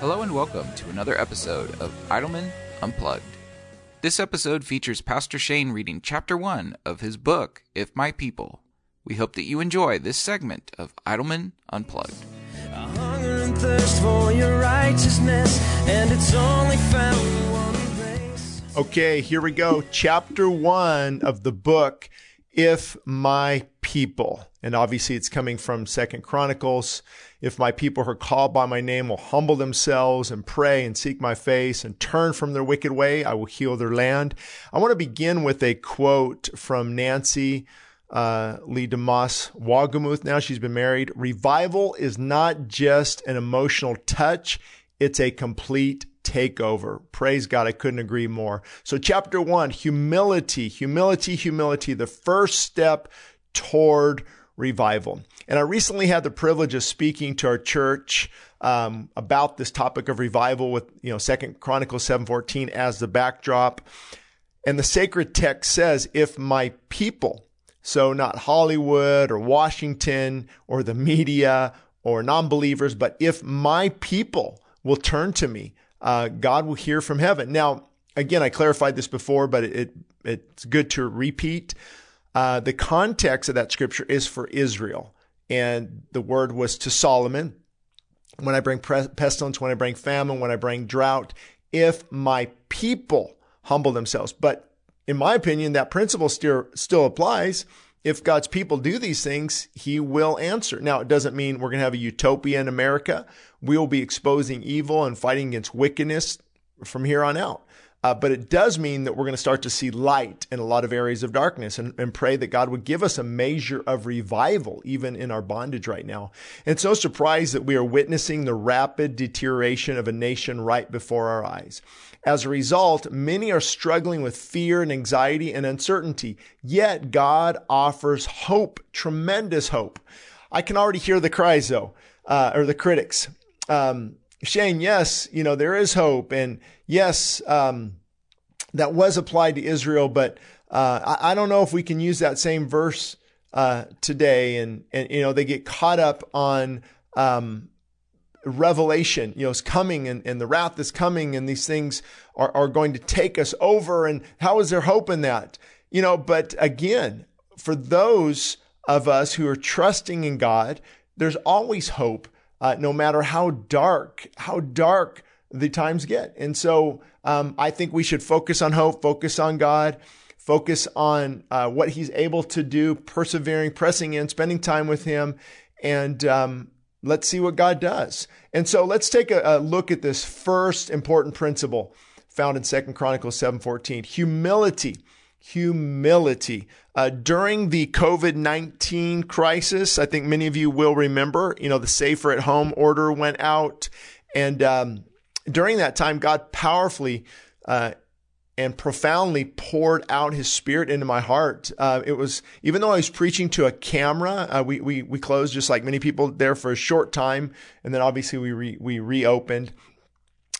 Hello and welcome to another episode of Idleman Unplugged. This episode features Pastor Shane reading chapter 1 of his book, If My People. We hope that you enjoy this segment of Idleman Unplugged. a hunger and thirst for your righteousness and it's only found one place Okay, here we go. Chapter one of the book, If My People. And obviously it's coming from Second Chronicles. If my people who are called by my name will humble themselves and pray and seek my face and turn from their wicked way, I will heal their land. I want to begin with a quote from Nancy uh, Leigh DeMoss Wolgemuth. Now she's been married. Revival is not just an emotional touch. It's a complete takeover. Praise God. I couldn't agree more. So chapter one, humility, humility, humility, the first step toward revival. And I recently had the privilege of speaking to our church um, about this topic of revival with, you know, Second Chronicles 7:14 as the backdrop. And the sacred text says, if my people, so not Hollywood or Washington or the media or non-believers, but if my people will turn to me, uh, God will hear from heaven. Now, again, I clarified this before, but it, it it's good to repeat. Uh, the context of that scripture is for Israel, and the word was to Solomon. When I bring pestilence, when I bring famine, when I bring drought, if my people humble themselves. But in my opinion, that principle still still applies. If God's people do these things, He will answer. Now, it doesn't mean we're going to have a utopia in America. We will be exposing evil and fighting against wickedness from here on out. Uh, but it does mean that we're going to start to see light in a lot of areas of darkness and, and pray that God would give us a measure of revival, even in our bondage right now. And so surprised that we are witnessing the rapid deterioration of a nation right before our eyes. As a result, many are struggling with fear and anxiety and uncertainty. Yet God offers hope, tremendous hope. I can already hear the cries though, uh, or the critics. Um, Shane, yes, you know, there is hope. And yes, um, that was applied to Israel, but uh, I, I, don't know if we can use that same verse uh, today. And, and, you know, they get caught up on um, revelation, you know, is coming and, and the wrath is coming and these things are, are going to take us over. And how is there hope in that? You know, but again, for those of us who are trusting in God, there's always hope, uh, no matter how dark, how dark the times get. And so um, I think we should focus on hope, focus on God, focus on uh, what He's able to do, persevering, pressing in, spending time with Him, and um, let's see what God does. And so let's take a, a look at this first important principle found in Second Chronicles 7:14. Humility. Humility. Uh, during the COVID 19 crisis, I think many of you will remember, you know, the safer at home order went out. And um, during that time, God powerfully uh, and profoundly poured out his spirit into my heart. Uh, it was, even though I was preaching to a camera, uh, we, we, we closed just like many people there for a short time. And then obviously we, re, we reopened.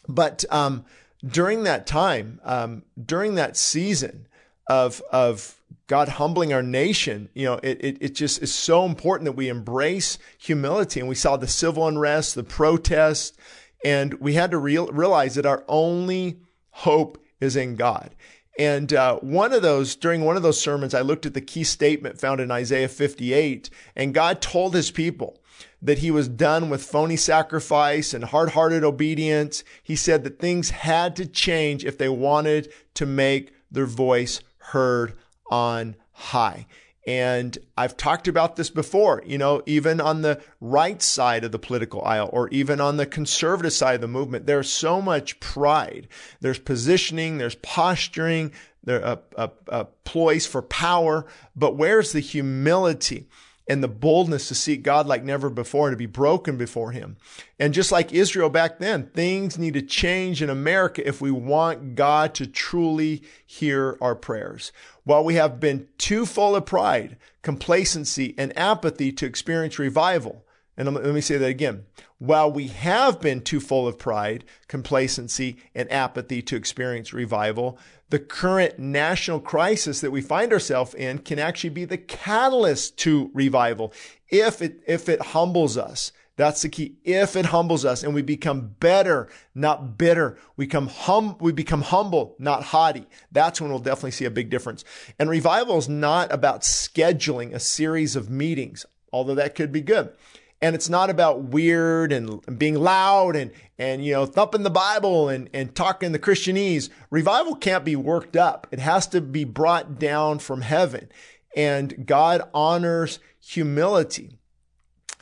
But, um, during that time, um, during that season of, of God humbling our nation, you know, it, it, it just is so important that we embrace humility. And we saw the civil unrest, the protests, and we had to real, realize that our only hope is in God. And uh, one of those, during one of those sermons, I looked at the key statement found in Isaiah 58, and God told his people that he was done with phony sacrifice and hard hearted obedience. He said that things had to change if they wanted to make their voice heard on high. And I've talked about this before, you know, even on the right side of the political aisle or even on the conservative side of the movement, there's so much pride. There's positioning, there's posturing, there a, a, a ploys for power, but where's the humility? And the boldness to seek God like never before to be broken before Him. And just like Israel back then, things need to change in America if we want God to truly hear our prayers. While we have been too full of pride, complacency, and apathy to experience revival, and let me say that again. While we have been too full of pride, complacency, and apathy to experience revival, the current national crisis that we find ourselves in can actually be the catalyst to revival if it, if it humbles us. That's the key. If it humbles us and we become better, not bitter, we become hum, we become humble, not haughty. That's when we'll definitely see a big difference. And revival is not about scheduling a series of meetings, although that could be good and it's not about weird and being loud and and you know thumping the bible and and talking the christianese. Revival can't be worked up. It has to be brought down from heaven. And god honors humility.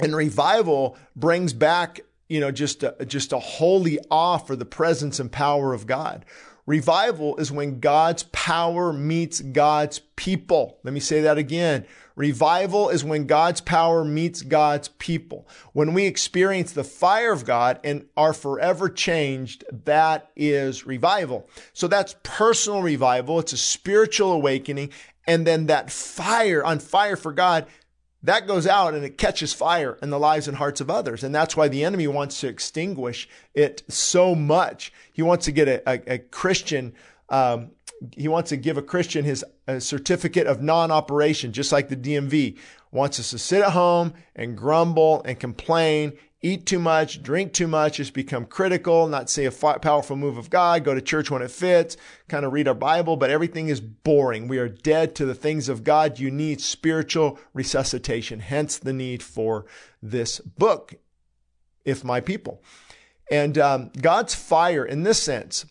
And revival brings back you know just a, just a holy awe for the presence and power of god revival is when god's power meets god's people let me say that again Revival is when God's power meets God's people. When we experience the fire of God and are forever changed, that is revival. So that's personal revival. It's a spiritual awakening. And then that fire on fire for God, that goes out and it catches fire in the lives and hearts of others. And that's why the enemy wants to extinguish it so much. He wants to get a, a, a Christian um, he wants to give a Christian his certificate of non-operation, just like the DMV wants us to sit at home and grumble and complain, eat too much, drink too much, just become critical, not say a powerful move of God, go to church when it fits, kind of read our Bible, but everything is boring. We are dead to the things of God. You need spiritual resuscitation, hence the need for this book, If My People. And um, God's fire in this sense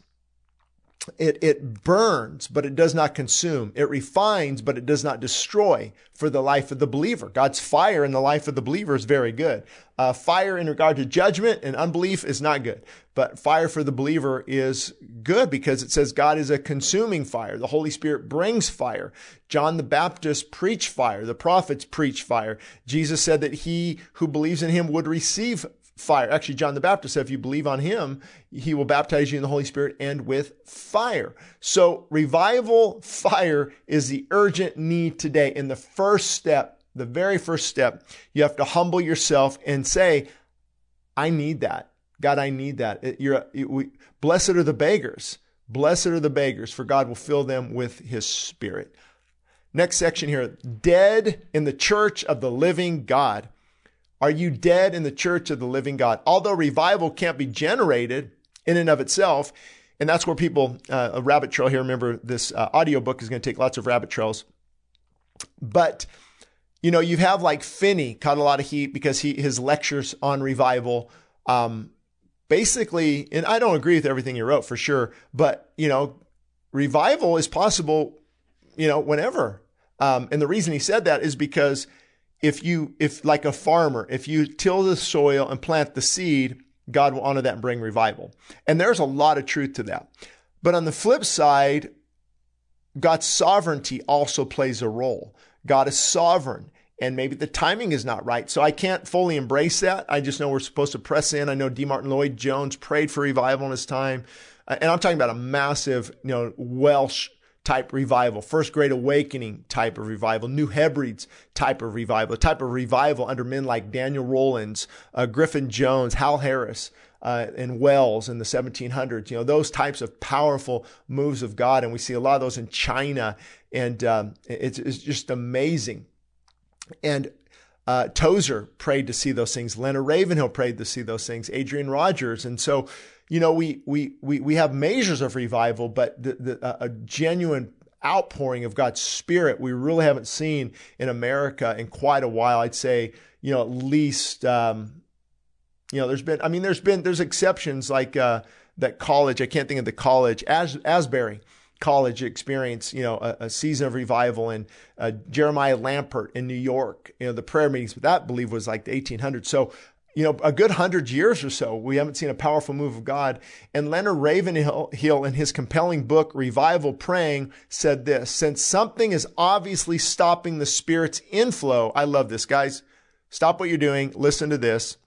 it, it burns, but it does not consume. It refines, but it does not destroy for the life of the believer. God's fire in the life of the believer is very good. Uh, fire in regard to judgment and unbelief is not good, but fire for the believer is good because it says God is a consuming fire. The Holy Spirit brings fire. John the Baptist preached fire. The prophets preached fire. Jesus said that he who believes in him would receive fire. Actually, John the Baptist said, if you believe on him, he will baptize you in the Holy Spirit and with fire. So revival fire is the urgent need today. In the first step, the very first step, you have to humble yourself and say, I need that. God, I need that. You're, we, blessed are the beggars. Blessed are the beggars, for God will fill them with his spirit. Next section here, dead in the church of the living God. Are you dead in the church of the living God? Although revival can't be generated in and of itself, and that's where people, uh, a rabbit trail here, remember this uh, audio book is going to take lots of rabbit trails. But, you know, you have like Finney caught a lot of heat because he, his lectures on revival, um, basically, and I don't agree with everything he wrote for sure, but, you know, revival is possible, you know, whenever. Um, and the reason he said that is because if you, if like a farmer, if you till the soil and plant the seed, God will honor that and bring revival. And there's a lot of truth to that. But on the flip side, God's sovereignty also plays a role. God is sovereign and maybe the timing is not right. So I can't fully embrace that. I just know we're supposed to press in. I know D. Martyn Lloyd Jones prayed for revival in his time. Uh, and I'm talking about a massive, you know, Welsh type revival, First Great Awakening type of revival, New Hebrides type of revival, a type of revival under men like Daniel Rowlands, uh, Griffith Jones, Howell Harris, uh, and Wales in the 1700s. You know, those types of powerful moves of God. And we see a lot of those in China. And um, it's, it's just amazing. And uh, Tozer prayed to see those things. Leonard Ravenhill prayed to see those things. Adrian Rogers. And so, you know, we we we we have measures of revival, but the, the, a genuine outpouring of God's Spirit we really haven't seen in America in quite a while. I'd say, you know, at least, um, you know, there's been, I mean, there's been, there's exceptions like uh, that college. I can't think of the college, As, Asbury college experience, you know, a, a season of revival and uh, Jeremiah Lanphier in New York, you know, the prayer meetings, but that I believe was like the 1800s. So you know, a good hundred years or so, we haven't seen a powerful move of God. And Leonard Ravenhill, in his compelling book, Revival Praying, said this Since something is obviously stopping the Spirit's inflow, I love this, guys. Stop what you're doing, listen to this.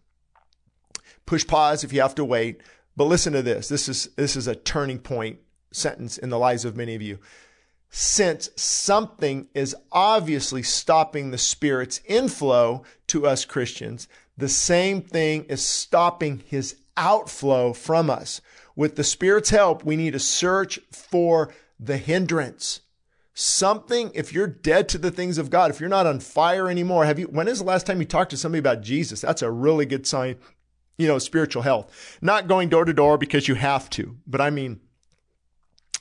Push pause if you have to wait. But listen to this. This is, this is a turning point sentence in the lives of many of you. Since something is obviously stopping the Spirit's inflow to us Christians, the same thing is stopping his outflow from us. With the Spirit's help, we need to search for the hindrance. Something, if you're dead to the things of God, if you're not on fire anymore, have you, when is the last time you talked to somebody about Jesus? That's a really good sign, you know, spiritual health. Not going door to door because you have to, but I mean,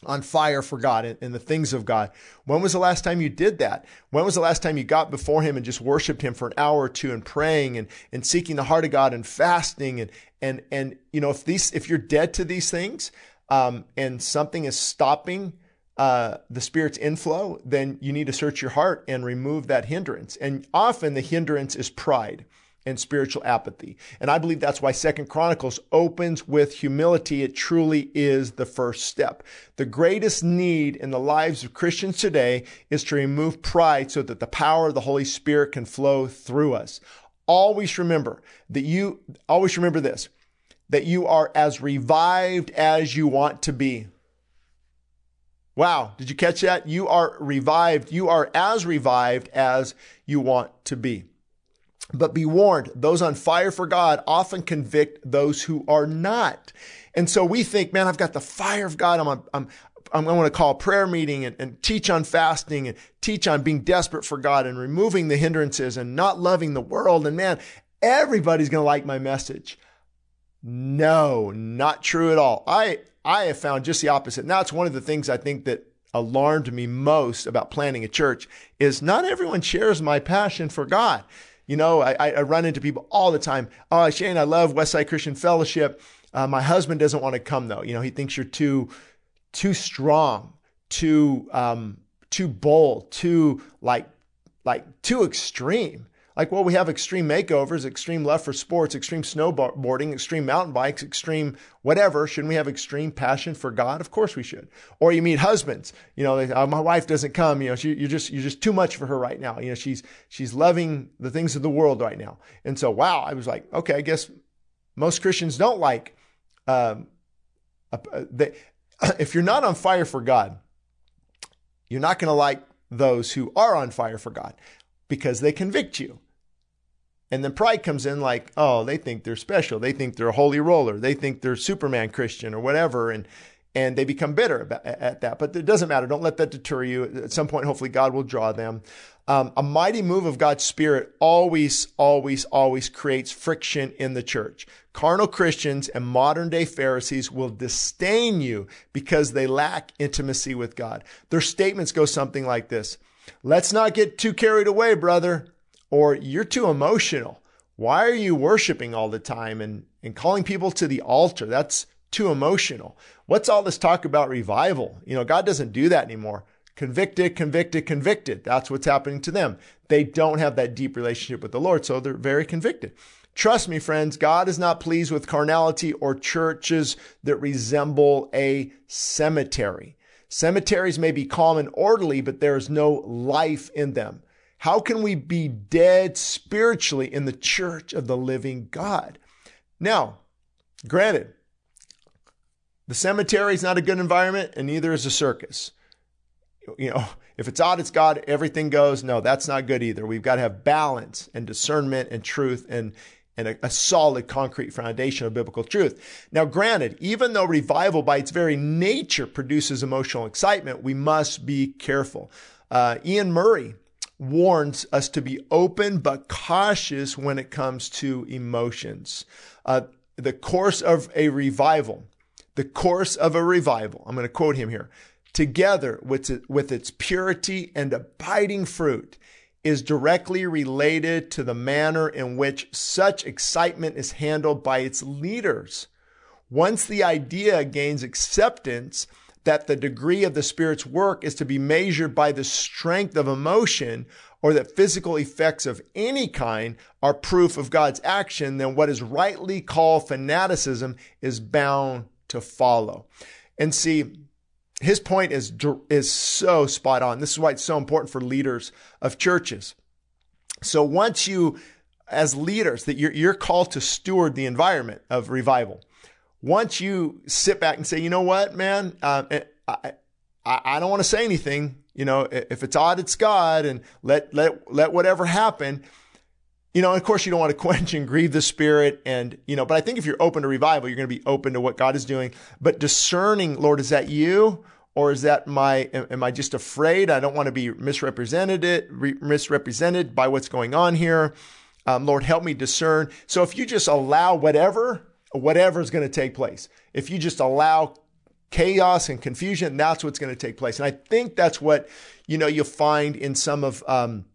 on fire for God and, and, the things of God. When was the last time you did that? When was the last time you got before Him and just worshiped Him for an hour or two and praying and, and seeking the heart of God and fasting and and and you know if these if you're dead to these things um, and something is stopping uh, the Spirit's inflow, then you need to search your heart and remove that hindrance. And often the hindrance is pride and spiritual apathy. And I believe that's why Second Chronicles opens with humility. It truly is the first step. The greatest need in the lives of Christians today is to remove pride so that the power of the Holy Spirit can flow through us. Always remember that you, always remember this, that you are as revived as you want to be. Wow. Did you catch that? You are revived. You are as revived as you want to be. But be warned, those on fire for God often convict those who are not. And so we think, man, I've got the fire of God. I'm, I'm, I'm going to call a prayer meeting and, and teach on fasting and teach on being desperate for God and removing the hindrances and not loving the world. And man, everybody's going to like my message. No, not true at all. I, I have found just the opposite. Now it's one of the things I think that alarmed me most about planning a church is not everyone shares my passion for God. You know, I, I run into people all the time. Oh, Shane, I love Westside Christian Fellowship. Uh, my husband doesn't want to come though. You know, he thinks you're too, too strong, too, um, too bold, too like, like too extreme. Like, well, we have extreme makeovers, extreme love for sports, extreme snowboarding, extreme mountain bikes, extreme whatever. Shouldn't we have extreme passion for God? Of course we should. Or you meet husbands, you know, they, oh, my wife doesn't come, you know, she, you're just, you're just too much for her right now. You know, she's, she's loving the things of the world right now. And so, wow, I was like, okay, I guess most Christians don't like, um, they, if you're not on fire for God, you're not going to like those who are on fire for God because they convict you. And then pride comes in like, oh, they think they're special. They think they're a holy roller. They think they're Superman Christian or whatever. And, and they become bitter at that. But it doesn't matter. Don't let that deter you. At some point, hopefully, God will draw them. Um, a mighty move of God's Spirit always, always, always creates friction in the church. Carnal Christians and modern day Pharisees will disdain you because they lack intimacy with God. Their statements go something like this Let's not get too carried away, brother or you're too emotional. Why are you worshiping all the time and, and calling people to the altar? That's too emotional. What's all this talk about revival? You know, God doesn't do that anymore. Convicted, convicted, convicted. That's what's happening to them. They don't have that deep relationship with the Lord, so they're very convicted. Trust me, friends, God is not pleased with carnality or churches that resemble a cemetery. Cemeteries may be calm and orderly, but there is no life in them. How can we be dead spiritually in the church of the living God? Now, granted, the cemetery is not a good environment, and neither is a circus. You know, if it's odd, it's God, everything goes. No, that's not good either. We've got to have balance and discernment and truth and, and a, a, solid concrete foundation of biblical truth. Now, granted, even though revival by its very nature produces emotional excitement, we must be careful. Uh, Iain Murray warns us to be open but cautious when it comes to emotions. Uh, the course of a revival, the course of a revival, I'm going to quote him here, together with, it, with its purity and abiding fruit, is directly related to the manner in which such excitement is handled by its leaders. Once the idea gains acceptance, that the degree of the Spirit's work is to be measured by the strength of emotion, or that physical effects of any kind are proof of God's action, then what is rightly called fanaticism is bound to follow. And see, his point is, is so spot on. This is why it's so important for leaders of churches. So once you, as leaders, that you're, you're called to steward the environment of revival. Once you sit back and say, you know what, man, uh, I, I, I don't want to say anything. You know, if it's odd, it's God, and let let let whatever happen. You know, of course, you don't want to quench and grieve the spirit, and you know. But I think if you're open to revival, you're going to be open to what God is doing. But discerning, Lord, is that you? or is that my am I just afraid I don't want to be misrepresented re, misrepresented by what's going on here? Um, Lord, help me discern. So if you just allow whatever whatever is going to take place, if you just allow chaos and confusion, that's what's going to take place. And I think that's what you know you'll find in some of. Um,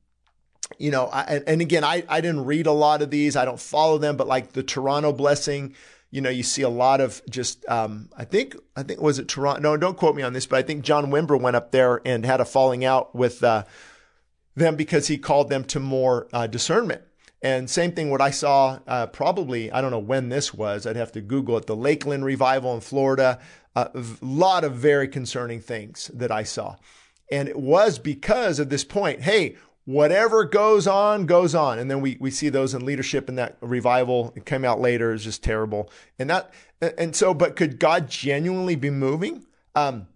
you know, I, and again, I, I didn't read a lot of these. I don't follow them, but like the Toronto blessing, you know, you see a lot of just, um, I think, I think, was it Toronto? No, don't quote me on this, but I think John Wimber went up there and had a falling out with uh, them because he called them to more uh, discernment. And same thing, what I saw uh, probably, I don't know when this was, I'd have to Google it, the Lakeland revival in Florida, a lot of very concerning things that I saw. And it was because of this point. Hey, whatever goes on, goes on. And then we, we see those in leadership in that revival. It came out later. It's just terrible. And that, and so, but could God genuinely be moving? Um,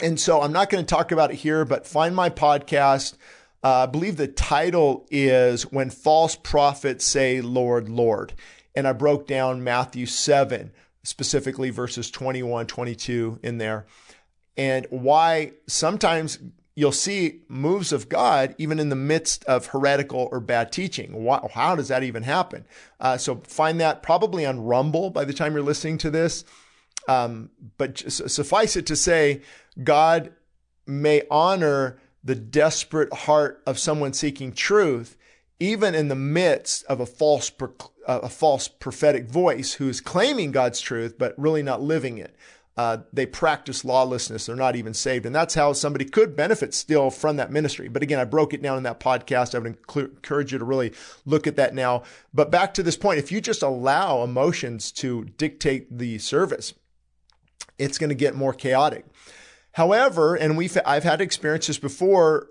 and so I'm not going to talk about it here, but find my podcast. Uh, I believe the title is When False Prophets Say, Lord, Lord. And I broke down Matthew 7, specifically verses 21, 22 in there, and why sometimes you'll see moves of God even in the midst of heretical or bad teaching. How does that even happen? Uh, so find that probably on Rumble by the time you're listening to this. Um, but suffice it to say, God may honor the desperate heart of someone seeking truth, even in the midst of a false, a false prophetic voice who is claiming God's truth, but really not living it uh, they practice lawlessness. They're not even saved. And that's how somebody could benefit still from that ministry. But again, I broke it down in that podcast. I would encourage you to really look at that now. But back to this point, if you just allow emotions to dictate the service, it's going to get more chaotic. However, and we've, I've had experiences before,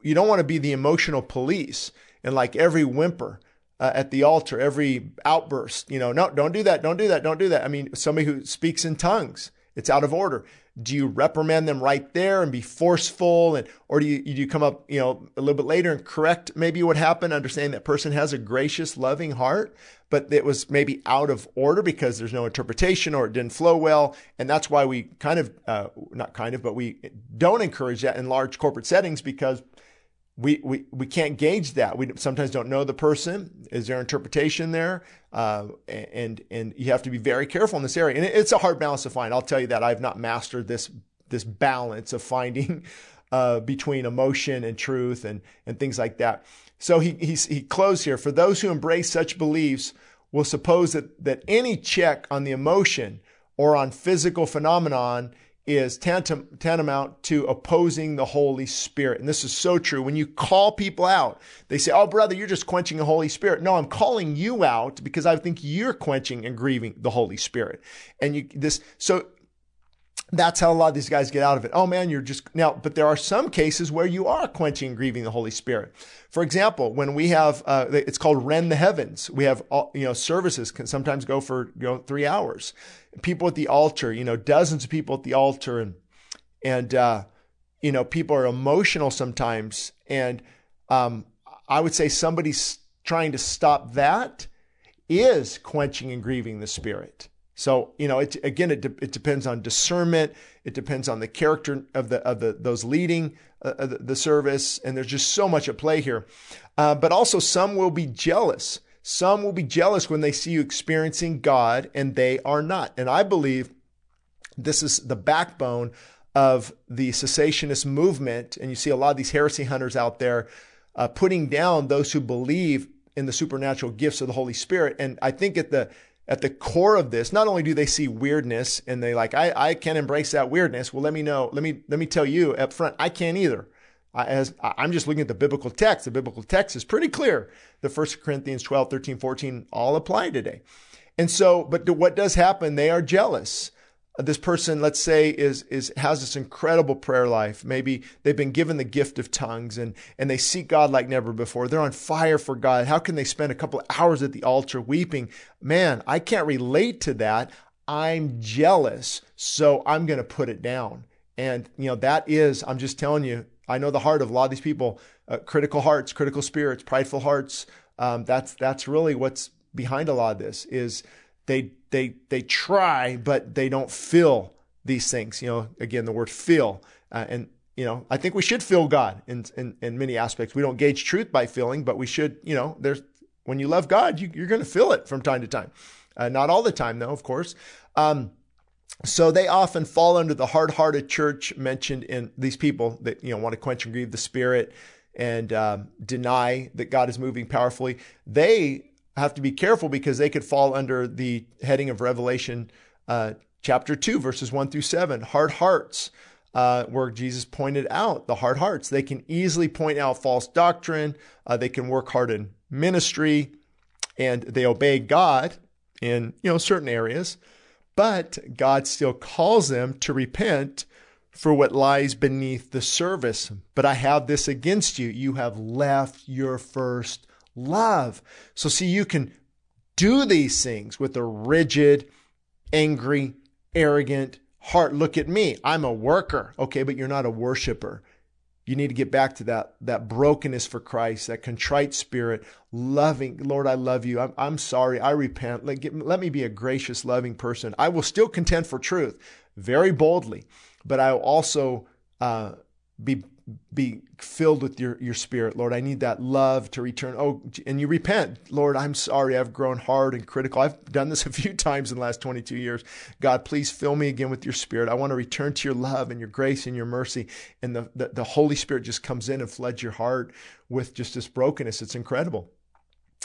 you don't want to be the emotional police and like every whimper uh, at the altar, every outburst, you know, no, don't do that, don't do that, don't do that. I mean, somebody who speaks in tongues, it's out of order. Do you reprimand them right there and be forceful, and or do you do you come up, you know, a little bit later and correct maybe what happened, understanding that person has a gracious, loving heart, but it was maybe out of order because there's no interpretation or it didn't flow well, and that's why we kind of, uh, not kind of, but we don't encourage that in large corporate settings because we, we, we can't gauge that. We sometimes don't know the person. Is there interpretation there? Uh, and, and you have to be very careful in this area. And it's a hard balance to find. I'll tell you that I've not mastered this, this balance of finding, uh, between emotion and truth and, and things like that. So he, he, he closed here. For those who embrace such beliefs will suppose that, that any check on the emotion or on physical phenomenon is tantam- tantamount to opposing the Holy Spirit. And this is so true. When you call people out, they say, Oh, brother, you're just quenching the Holy Spirit. No, I'm calling you out because I think you're quenching and grieving the Holy Spirit. And you, this, so that's how a lot of these guys get out of it. Oh man, you're just now, but there are some cases where you are quenching and grieving the Holy Spirit. For example, when we have, uh, it's called Rend the Heavens. We have, all, you know, services can sometimes go for, you know, three hours. People at the altar, you know, dozens of people at the altar and, and, uh, you know, people are emotional sometimes. And, um, I would say somebody's trying to stop that is quenching and grieving the Spirit. So you know, it, again, it, de- it depends on discernment. It depends on the character of the of the those leading uh, the, the, service, and there's just so much at play here. Uh, but also, some will be jealous. Some will be jealous when they see you experiencing God, and they are not. And I believe this is the backbone of the cessationist movement. And you see a lot of these heresy hunters out there uh, putting down those who believe in the supernatural gifts of the Holy Spirit. And I think at the at the core of this, not only do they see weirdness and they like, I, I can't embrace that weirdness. Well, let me know. Let me, let me tell you up front, I can't either. I, as, I'm just looking at the biblical text. The biblical text is pretty clear. The First Corinthians 12, 13, 14 all apply today. And so, but what does happen? They are jealous this person, let's say, is is has this incredible prayer life. Maybe they've been given the gift of tongues and and they seek God like never before. They're on fire for God. How can they spend a couple of hours at the altar weeping? Man, I can't relate to that. I'm jealous, so I'm going to put it down. And you know that is, I'm just telling you, I know the heart of a lot of these people, uh, critical hearts, critical spirits, prideful hearts. Um, that's that's really what's behind a lot of this is they they they try, but they don't feel these things. You know, again, the word feel, uh, and you know, I think we should feel God in, in in many aspects. We don't gauge truth by feeling, but we should. You know, there's when you love God, you, are going to feel it from time to time. Uh, not all the time, though, of course. Um, so they often fall under the hard-hearted church mentioned in these people that you know want to quench and grieve the spirit and um, deny that God is moving powerfully. They have to be careful because they could fall under the heading of Revelation uh, chapter 2, verses 1 through 7. Hard hearts, uh, where Jesus pointed out the hard hearts. They can easily point out false doctrine, uh, they can work hard in ministry, and they obey God in you know certain areas, but God still calls them to repent for what lies beneath the service. But I have this against you. You have left your first love. So, see, you can do these things with a rigid, angry, arrogant heart. Look at me. I'm a worker. Okay, but you're not a worshiper. You need to get back to that, that brokenness for Christ, that contrite spirit, loving, Lord, I love you. I'm, I'm sorry. I repent. Let, get, let me be a gracious, loving person. I will still contend for truth very boldly, but I will also uh, be be filled with your, your spirit, Lord. I need that love to return. Oh, and you repent, Lord. I'm sorry. I've grown hard and critical. I've done this a few times in the last 22 years. God, please fill me again with your spirit. I want to return to your love and your grace and your mercy. And the, the, the Holy Spirit just comes in and floods your heart with just this brokenness. It's incredible.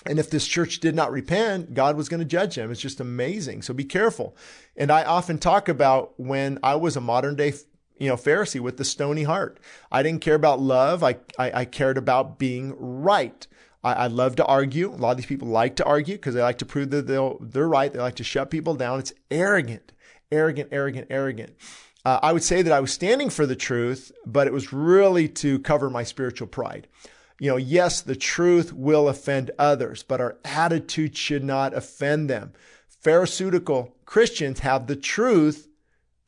And if this church did not repent, God was going to judge them. It's just amazing. So be careful. And I often talk about when I was a modern day you know, Pharisee with the stony heart. I didn't care about love. I, I, I cared about being right. I, I, love to argue. A lot of these people like to argue because they like to prove that they'll, they're right. They like to shut people down. It's arrogant, arrogant, arrogant, arrogant. Uh, I would say that I was standing for the truth, but it was really to cover my spiritual pride. You know, yes, the truth will offend others, but our attitude should not offend them. Pharisaical Christians have the truth,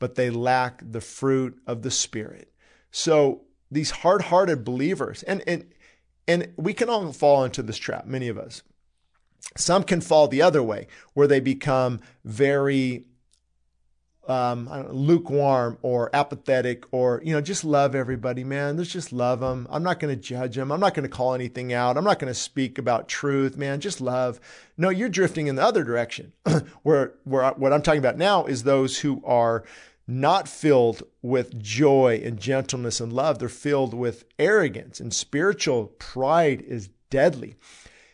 but they lack the fruit of the Spirit. So these hard hearted believers, and, and, and we can all fall into this trap, many of us. Some can fall the other way, where they become very um, know, lukewarm or apathetic or, you know, just love everybody, man. Let's just love them. I'm not going to judge them. I'm not going to call anything out. I'm not going to speak about truth, man. Just love. No, you're drifting in the other direction where, where what I'm talking about now is those who are not filled with joy and gentleness and love. They're filled with arrogance and spiritual pride is deadly.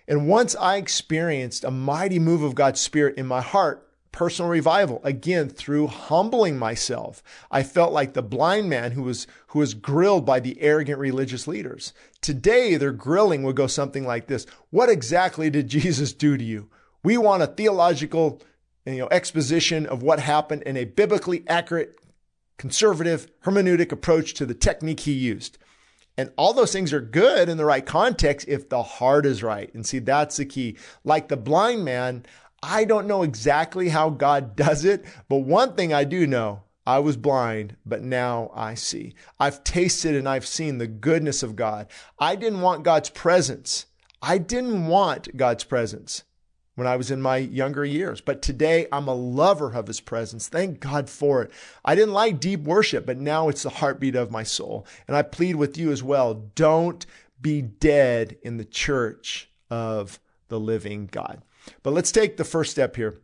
And once I experienced a mighty move of God's Spirit in my heart, personal revival again through humbling myself i felt like the blind man who was who was grilled by the arrogant religious leaders today their grilling would go something like this what exactly did jesus do to you we want a theological you know, exposition of what happened in a biblically accurate, conservative, hermeneutic approach to the technique he used. And all those things are good in the right context if the heart is right. And see, that's the key. Like the blind man, I don't know exactly how God does it, but one thing I do know I was blind, but now I see. I've tasted and I've seen the goodness of God. I didn't want God's presence. I didn't want God's presence when I was in my younger years. But today I'm a lover of his presence. Thank God for it. I didn't like deep worship, but now it's the heartbeat of my soul. And I plead with you as well. Don't be dead in the church of the living God. But let's take the first step here.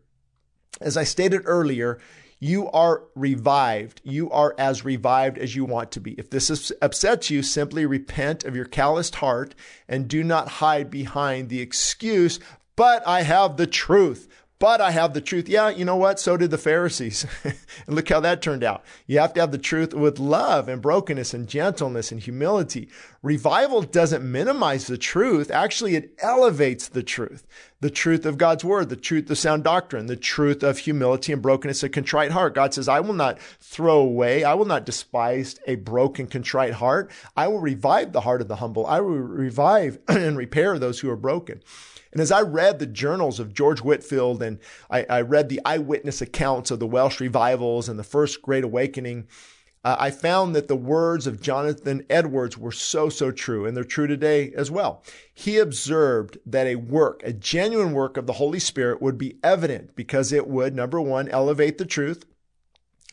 As I stated earlier, you are revived. You are as revived as you want to be. If this upsets you, simply repent of your calloused heart and do not hide behind the excuse but I have the truth. but I have the truth. Yeah, you know what? So did the Pharisees. and look how that turned out. You have to have the truth with love and brokenness and gentleness and humility. Revival doesn't minimize the truth. Actually, it elevates the truth. The truth of God's word, the truth of sound doctrine, the truth of humility and brokenness, a contrite heart. God says, I will not throw away, I will not despise a broken, contrite heart. I will revive the heart of the humble. I will revive and repair those who are broken. And as I read the journals of George Whitefield and I, I read the eyewitness accounts of the Welsh revivals and the First Great Awakening, uh, I found that the words of Jonathan Edwards were so, so true, and they're true today as well. He observed that a work, a genuine work of the Holy Spirit would be evident because it would, number one, elevate the truth.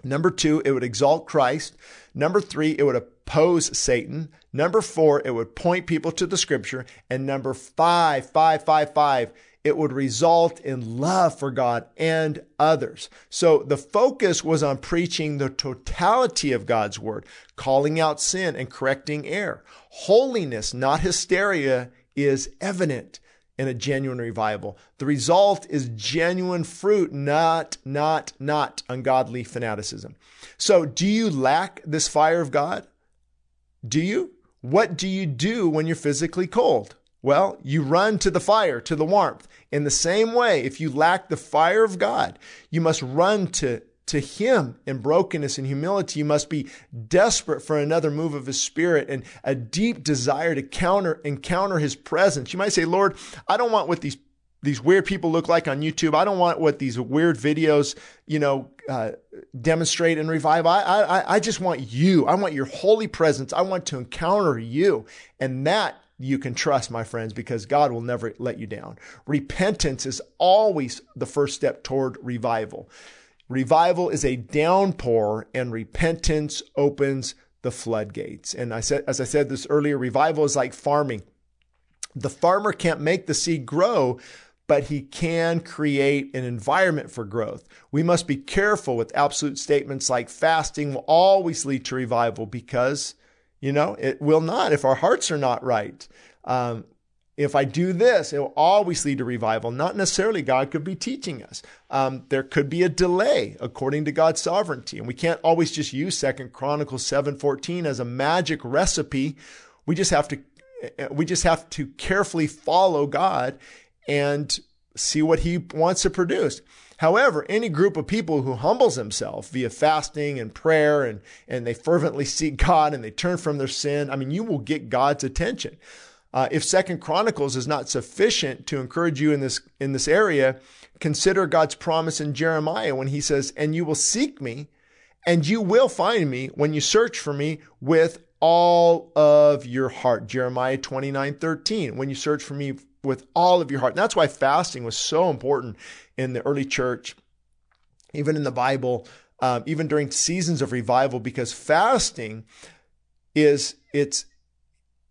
Number two, it would exalt Christ. Number three, it would oppose Satan. Number four, it would point people to the scripture. And number five, five, five, five, it would result in love for God and others. So the focus was on preaching the totality of God's word, calling out sin and correcting error. Holiness, not hysteria, is evident in a genuine revival. The result is genuine fruit, not, not, not ungodly fanaticism. So do you lack this fire of God? Do you? What do you do when you're physically cold? Well, you run to the fire, to the warmth. In the same way, if you lack the fire of God, you must run to, to Him in brokenness and humility. You must be desperate for another move of His Spirit and a deep desire to counter, encounter His presence. You might say, Lord, I don't want what these these weird people look like on YouTube. I don't want what these weird videos, you know, uh, demonstrate and revive. I, I, I just want you. I want your holy presence. I want to encounter you. And that you can trust, my friends, because God will never let you down. Repentance is always the first step toward revival. Revival is a downpour and repentance opens the floodgates. And I said, as I said this earlier, revival is like farming. The farmer can't make the seed grow, but he can create an environment for growth. We must be careful with absolute statements like fasting will always lead to revival because, you know, it will not if our hearts are not right. Um, if I do this, it will always lead to revival. Not necessarily God could be teaching us. Um, there could be a delay according to God's sovereignty. And we can't always just use Second Chronicles 7:14 as a magic recipe. We just have to we just have to carefully follow God and see what he wants to produce. However, any group of people who humbles himself via fasting and prayer and, and they fervently seek God and they turn from their sin, I mean, you will get God's attention. Uh, if Second Chronicles is not sufficient to encourage you in this in this area, consider God's promise in Jeremiah when He says, "And you will seek me, and you will find me when you search for me with all of your heart." Jeremiah twenty nine thirteen. When you search for me with all of your heart. And that's why fasting was so important in the early church, even in the Bible, um, even during seasons of revival, because fasting is it's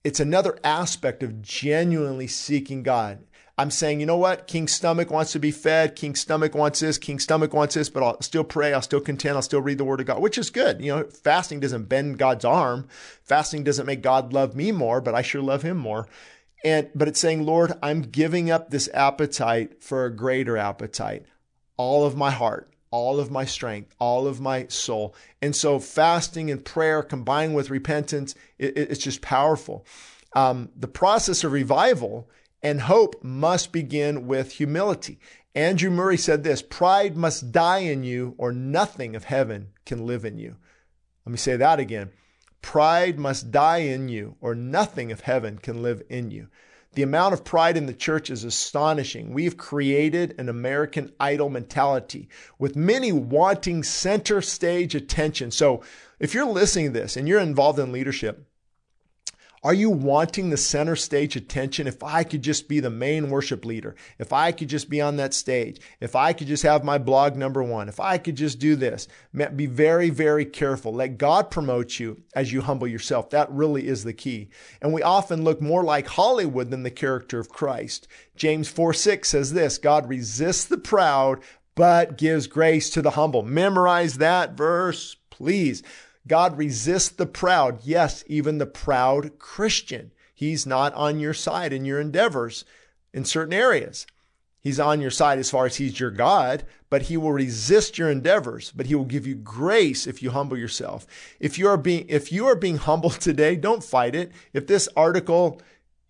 it's another aspect of genuinely seeking God. I'm saying, you know what? King's stomach wants to be fed. King's stomach wants this. King's stomach wants this, but I'll still pray. I'll still contend. I'll still read the word of God, which is good. You know, fasting doesn't bend God's arm. Fasting doesn't make God love me more, but I sure love him more. And, but it's saying, Lord, I'm giving up this appetite for a greater appetite, all of my heart, all of my strength, all of my soul. And so fasting and prayer combined with repentance, it, it's just powerful. Um, the process of revival and hope must begin with humility. Andrew Murray said this pride must die in you, or nothing of heaven can live in you. Let me say that again. Pride must die in you, or nothing of heaven can live in you. The amount of pride in the church is astonishing. We've created an American idol mentality with many wanting center stage attention. So if you're listening to this and you're involved in leadership, are you wanting the center stage attention? If I could just be the main worship leader, if I could just be on that stage, if I could just have my blog number one, if I could just do this, be very, very careful. Let God promote you as you humble yourself. That really is the key. And we often look more like Hollywood than the character of Christ. James 4 6 says this God resists the proud, but gives grace to the humble. Memorize that verse, please. God resists the proud. Yes, even the proud Christian. He's not on your side in your endeavors in certain areas. He's on your side as far as he's your God, but he will resist your endeavors, but he will give you grace if you humble yourself. If you are being if you are being humbled today, don't fight it. If this article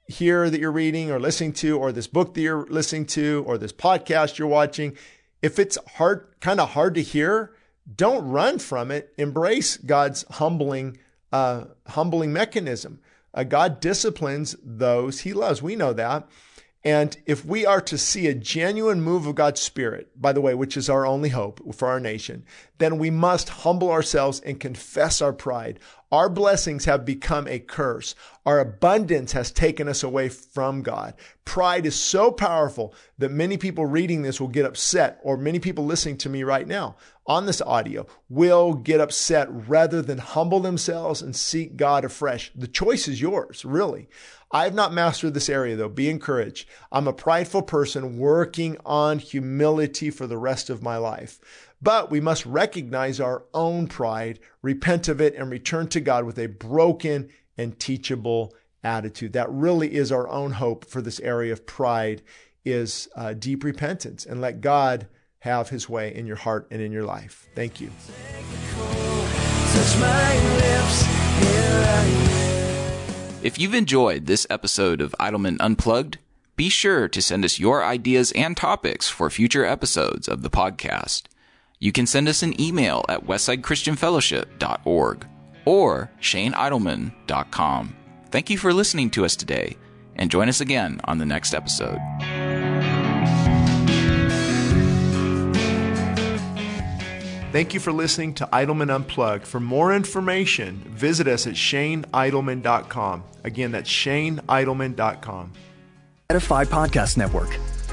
here that you're reading or listening to or this book that you're listening to or this podcast you're watching, if it's hard kind of hard to hear, don't run from it. Embrace God's humbling uh, humbling mechanism. Uh, God disciplines those he loves. We know that. And if we are to see a genuine move of God's Spirit, by the way, which is our only hope for our nation, then we must humble ourselves and confess our pride. Our blessings have become a curse. Our abundance has taken us away from God. Pride is so powerful that many people reading this will get upset, or many people listening to me right now on this audio will get upset rather than humble themselves and seek God afresh. The choice is yours, really. I have not mastered this area though. Be encouraged. I'm a prideful person working on humility for the rest of my life. But we must recognize our own pride, repent of it, and return to God with a broken and teachable attitude. That really is our own hope for this area of pride is uh, deep repentance and let God have his way in your heart and in your life. Thank you. If you've enjoyed this episode of Idleman Unplugged, be sure to send us your ideas and topics for future episodes of the podcast. You can send us an email at westsidechristianfellowship.org or shaneidleman.com. Thank you for listening to us today, and join us again on the next episode. Thank you for listening to Idleman Unplugged. For more information, visit us at shaneidleman.com. Again, that's shaneidleman.com. Edify Podcast Network.